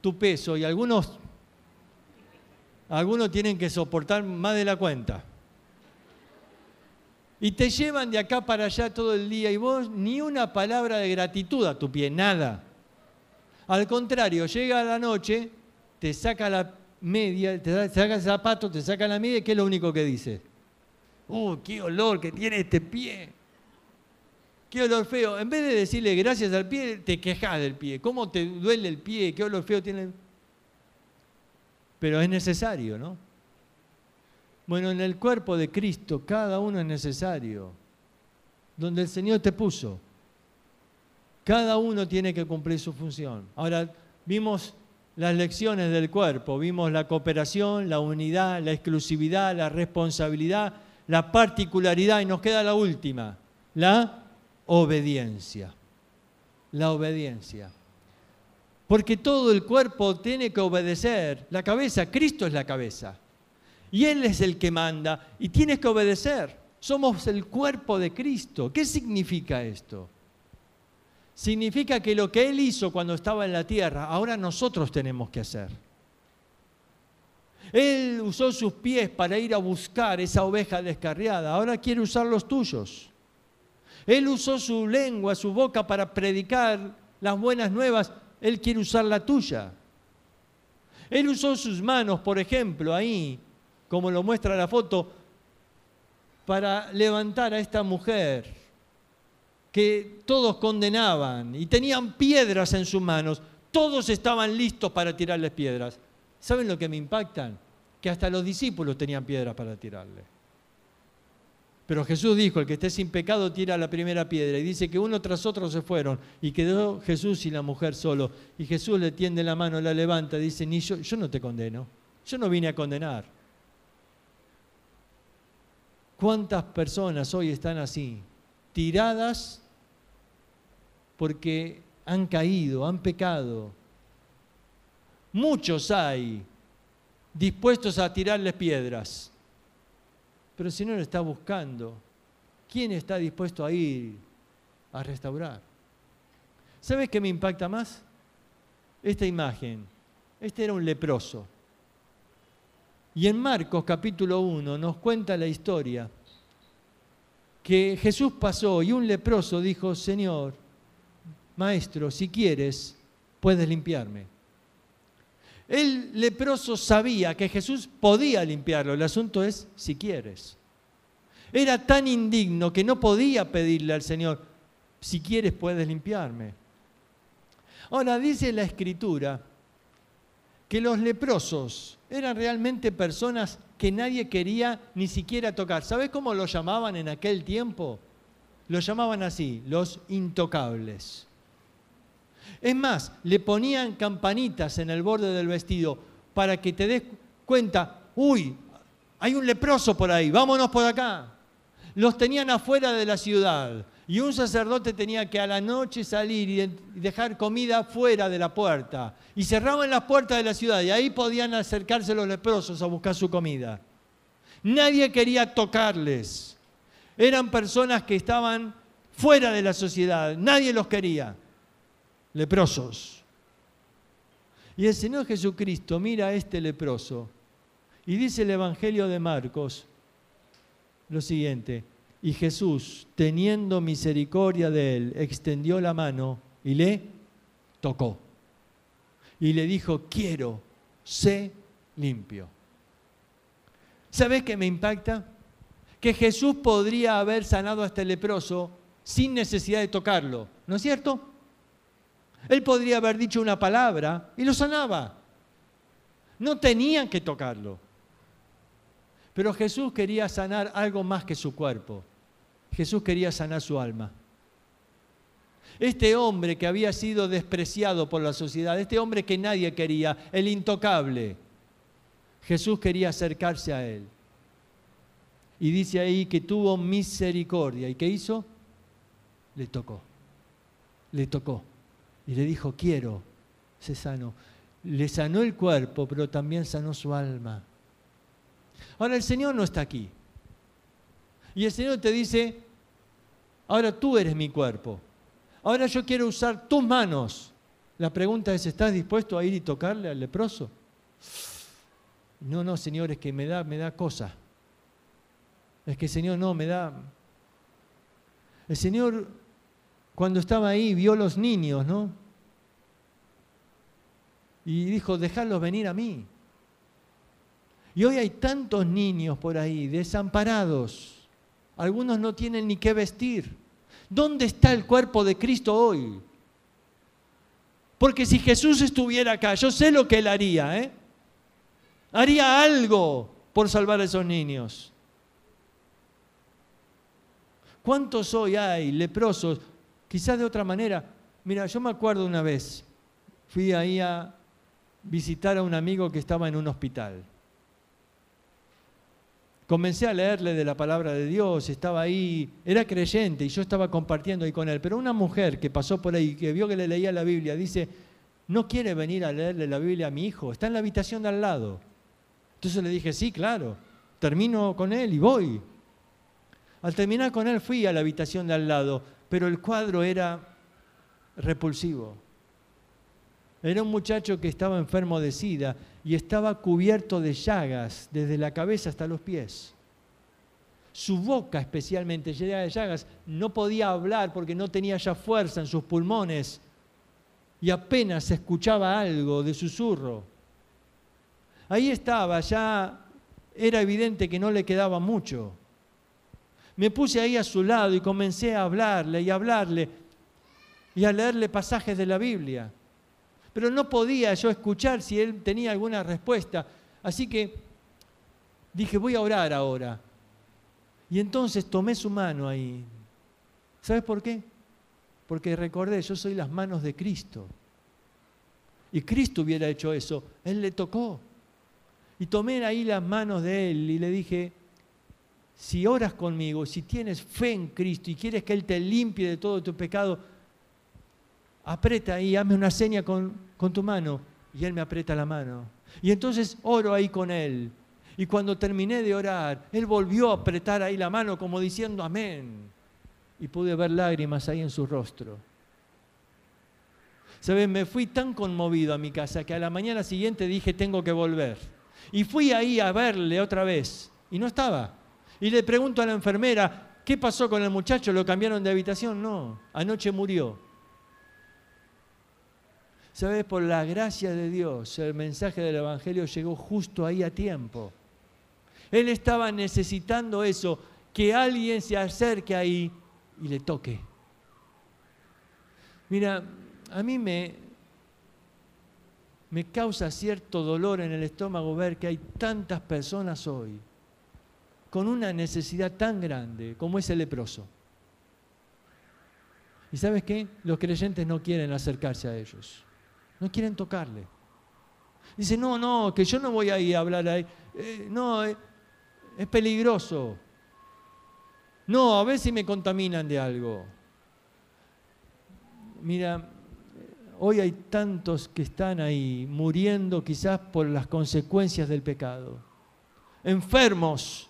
tu peso, y algunos, algunos tienen que soportar más de la cuenta. Y te llevan de acá para allá todo el día y vos ni una palabra de gratitud a tu pie, nada. Al contrario, llega la noche, te saca la media, te saca el zapato, te saca la media, ¿qué es lo único que dices? ¡Uh, qué olor que tiene este pie! ¡Qué olor feo! En vez de decirle gracias al pie, te quejas del pie. ¿Cómo te duele el pie? ¿Qué olor feo tiene? Pero es necesario, ¿no? Bueno, en el cuerpo de Cristo cada uno es necesario. Donde el Señor te puso. Cada uno tiene que cumplir su función. Ahora, vimos las lecciones del cuerpo, vimos la cooperación, la unidad, la exclusividad, la responsabilidad la particularidad y nos queda la última, la obediencia. La obediencia. Porque todo el cuerpo tiene que obedecer. La cabeza, Cristo es la cabeza. Y Él es el que manda y tienes que obedecer. Somos el cuerpo de Cristo. ¿Qué significa esto? Significa que lo que Él hizo cuando estaba en la tierra, ahora nosotros tenemos que hacer. Él usó sus pies para ir a buscar esa oveja descarriada, ahora quiere usar los tuyos. Él usó su lengua, su boca para predicar las buenas nuevas, Él quiere usar la tuya. Él usó sus manos, por ejemplo, ahí, como lo muestra la foto, para levantar a esta mujer que todos condenaban y tenían piedras en sus manos. Todos estaban listos para tirarles piedras. ¿Saben lo que me impactan? Que hasta los discípulos tenían piedras para tirarle. Pero Jesús dijo, el que esté sin pecado tira la primera piedra. Y dice que uno tras otro se fueron y quedó Jesús y la mujer solo. Y Jesús le tiende la mano, la levanta, dice, ni yo, yo no te condeno, yo no vine a condenar. ¿Cuántas personas hoy están así, tiradas porque han caído, han pecado, Muchos hay dispuestos a tirarles piedras. Pero si no lo está buscando, ¿quién está dispuesto a ir a restaurar? ¿Sabes qué me impacta más? Esta imagen. Este era un leproso. Y en Marcos capítulo 1 nos cuenta la historia que Jesús pasó y un leproso dijo, Señor, Maestro, si quieres, puedes limpiarme. El leproso sabía que Jesús podía limpiarlo, el asunto es si quieres. Era tan indigno que no podía pedirle al Señor, si quieres puedes limpiarme. Ahora dice la escritura que los leprosos eran realmente personas que nadie quería ni siquiera tocar. ¿Sabes cómo lo llamaban en aquel tiempo? Lo llamaban así, los intocables. Es más, le ponían campanitas en el borde del vestido para que te des cuenta, uy, hay un leproso por ahí, vámonos por acá. Los tenían afuera de la ciudad y un sacerdote tenía que a la noche salir y dejar comida fuera de la puerta. Y cerraban las puertas de la ciudad y ahí podían acercarse los leprosos a buscar su comida. Nadie quería tocarles. Eran personas que estaban fuera de la sociedad. Nadie los quería. Leprosos. Y el Señor Jesucristo mira a este leproso y dice el Evangelio de Marcos lo siguiente. Y Jesús, teniendo misericordia de él, extendió la mano y le tocó. Y le dijo, quiero, sé limpio. ¿Sabes qué me impacta? Que Jesús podría haber sanado a este leproso sin necesidad de tocarlo, ¿no es cierto? Él podría haber dicho una palabra y lo sanaba. No tenían que tocarlo. Pero Jesús quería sanar algo más que su cuerpo. Jesús quería sanar su alma. Este hombre que había sido despreciado por la sociedad, este hombre que nadie quería, el intocable, Jesús quería acercarse a él. Y dice ahí que tuvo misericordia. ¿Y qué hizo? Le tocó. Le tocó. Y le dijo, quiero, se sanó. Le sanó el cuerpo, pero también sanó su alma. Ahora el Señor no está aquí. Y el Señor te dice, ahora tú eres mi cuerpo. Ahora yo quiero usar tus manos. La pregunta es, ¿estás dispuesto a ir y tocarle al leproso? No, no, Señor, es que me da, me da cosa. Es que Señor no, me da... El Señor cuando estaba ahí vio los niños, ¿no? Y dijo, dejadlos venir a mí. Y hoy hay tantos niños por ahí, desamparados. Algunos no tienen ni qué vestir. ¿Dónde está el cuerpo de Cristo hoy? Porque si Jesús estuviera acá, yo sé lo que él haría, ¿eh? Haría algo por salvar a esos niños. ¿Cuántos hoy hay leprosos? Quizás de otra manera. Mira, yo me acuerdo una vez, fui ahí a visitar a un amigo que estaba en un hospital. Comencé a leerle de la palabra de Dios, estaba ahí, era creyente y yo estaba compartiendo ahí con él. Pero una mujer que pasó por ahí, que vio que le leía la Biblia, dice, no quiere venir a leerle la Biblia a mi hijo, está en la habitación de al lado. Entonces le dije, sí, claro, termino con él y voy. Al terminar con él fui a la habitación de al lado, pero el cuadro era repulsivo. Era un muchacho que estaba enfermo de sida y estaba cubierto de llagas desde la cabeza hasta los pies. Su boca especialmente llena de llagas, no podía hablar porque no tenía ya fuerza en sus pulmones y apenas escuchaba algo de susurro. Ahí estaba, ya era evidente que no le quedaba mucho. Me puse ahí a su lado y comencé a hablarle y hablarle y a leerle pasajes de la Biblia pero no podía yo escuchar si él tenía alguna respuesta. Así que dije, voy a orar ahora. Y entonces tomé su mano ahí. ¿Sabes por qué? Porque recordé, yo soy las manos de Cristo. Y Cristo hubiera hecho eso. Él le tocó. Y tomé ahí las manos de él y le dije, si oras conmigo, si tienes fe en Cristo y quieres que Él te limpie de todo tu pecado, aprieta ahí, hazme una seña con, con tu mano. Y él me aprieta la mano. Y entonces oro ahí con él. Y cuando terminé de orar, él volvió a apretar ahí la mano como diciendo amén. Y pude ver lágrimas ahí en su rostro. ¿Saben? Me fui tan conmovido a mi casa que a la mañana siguiente dije tengo que volver. Y fui ahí a verle otra vez. Y no estaba. Y le pregunto a la enfermera, ¿qué pasó con el muchacho? ¿Lo cambiaron de habitación? No, anoche murió. ¿Sabes? Por la gracia de Dios, el mensaje del Evangelio llegó justo ahí a tiempo. Él estaba necesitando eso, que alguien se acerque ahí y le toque. Mira, a mí me, me causa cierto dolor en el estómago ver que hay tantas personas hoy con una necesidad tan grande como ese leproso. ¿Y sabes qué? Los creyentes no quieren acercarse a ellos, no quieren tocarle. Dice, no, no, que yo no voy a ir a hablar ahí. Eh, no, eh, es peligroso. No, a ver si me contaminan de algo. Mira, hoy hay tantos que están ahí muriendo quizás por las consecuencias del pecado. Enfermos,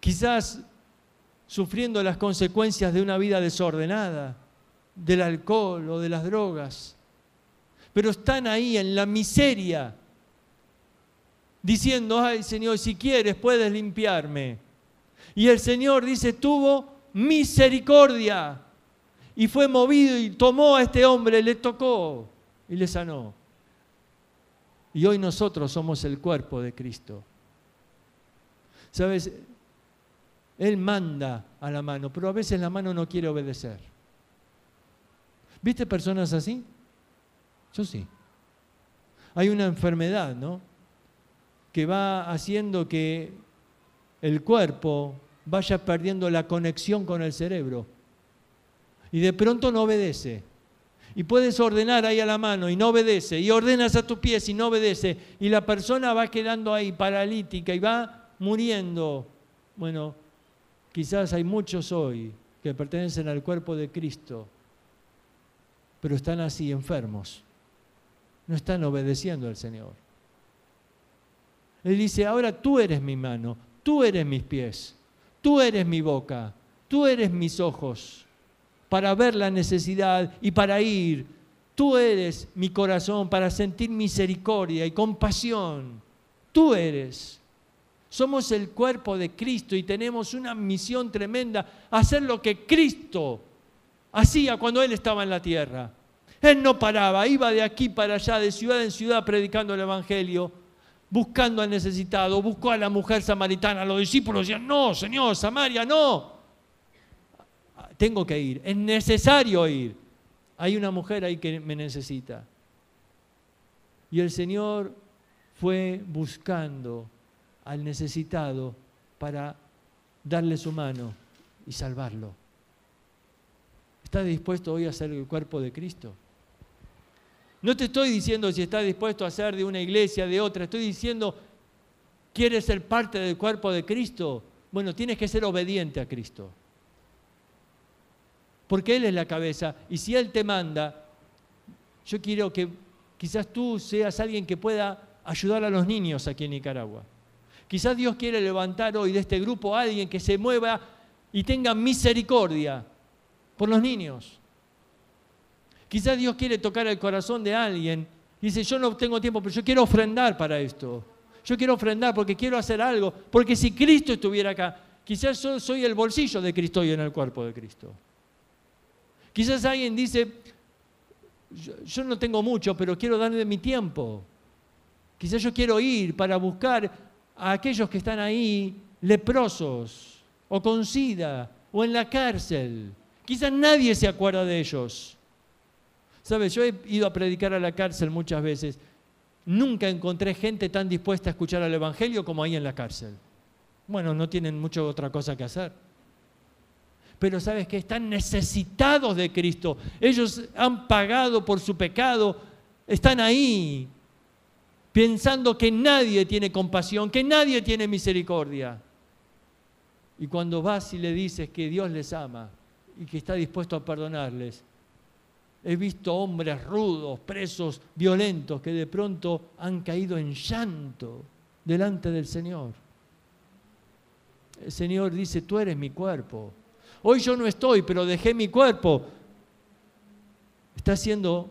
quizás sufriendo las consecuencias de una vida desordenada, del alcohol o de las drogas. Pero están ahí en la miseria, diciendo, ay Señor, si quieres puedes limpiarme. Y el Señor dice, tuvo misericordia. Y fue movido y tomó a este hombre, le tocó y le sanó. Y hoy nosotros somos el cuerpo de Cristo. ¿Sabes? Él manda a la mano, pero a veces la mano no quiere obedecer. ¿Viste personas así? Yo sí. Hay una enfermedad, ¿no? Que va haciendo que el cuerpo vaya perdiendo la conexión con el cerebro. Y de pronto no obedece. Y puedes ordenar ahí a la mano y no obedece. Y ordenas a tus pies y no obedece. Y la persona va quedando ahí paralítica y va muriendo. Bueno, quizás hay muchos hoy que pertenecen al cuerpo de Cristo, pero están así enfermos. No están obedeciendo al Señor. Él dice, ahora tú eres mi mano, Tú eres mis pies, tú eres mi boca, tú eres mis ojos para ver la necesidad y para ir. Tú eres mi corazón para sentir misericordia y compasión. Tú eres. Somos el cuerpo de Cristo y tenemos una misión tremenda, hacer lo que Cristo hacía cuando Él estaba en la tierra. Él no paraba, iba de aquí para allá, de ciudad en ciudad, predicando el Evangelio buscando al necesitado, buscó a la mujer samaritana. Los discípulos decían, no, Señor, Samaria, no. Tengo que ir, es necesario ir. Hay una mujer ahí que me necesita. Y el Señor fue buscando al necesitado para darle su mano y salvarlo. ¿Está dispuesto hoy a ser el cuerpo de Cristo? No te estoy diciendo si estás dispuesto a ser de una iglesia, de otra, estoy diciendo, ¿quieres ser parte del cuerpo de Cristo? Bueno, tienes que ser obediente a Cristo. Porque Él es la cabeza y si Él te manda, yo quiero que quizás tú seas alguien que pueda ayudar a los niños aquí en Nicaragua. Quizás Dios quiere levantar hoy de este grupo a alguien que se mueva y tenga misericordia por los niños. Quizás Dios quiere tocar el corazón de alguien. Dice, yo no tengo tiempo, pero yo quiero ofrendar para esto. Yo quiero ofrendar porque quiero hacer algo. Porque si Cristo estuviera acá, quizás yo soy el bolsillo de Cristo y en el cuerpo de Cristo. Quizás alguien dice, yo, no tengo mucho, pero quiero darle mi tiempo. Quizás yo quiero ir para buscar a aquellos que están ahí leprosos o con sida o en la cárcel. Quizás nadie se acuerda de ellos. Sabes, yo he ido a predicar a la cárcel muchas veces. Nunca encontré gente tan dispuesta a escuchar al Evangelio como ahí en la cárcel. Bueno, no tienen mucha otra cosa que hacer. Pero sabes que están necesitados de Cristo. Ellos han pagado por su pecado. Están ahí pensando que nadie tiene compasión, que nadie tiene misericordia. Y cuando vas y le dices que Dios les ama y que está dispuesto a perdonarles, He visto hombres rudos, presos, violentos, que de pronto han caído en llanto delante del Señor. El Señor dice, tú eres mi cuerpo. Hoy yo no estoy, pero dejé mi cuerpo. ¿Estás siendo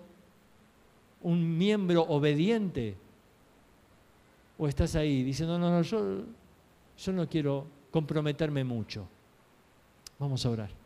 un miembro obediente? ¿O estás ahí diciendo, no, no, yo, yo no quiero comprometerme mucho? Vamos a orar.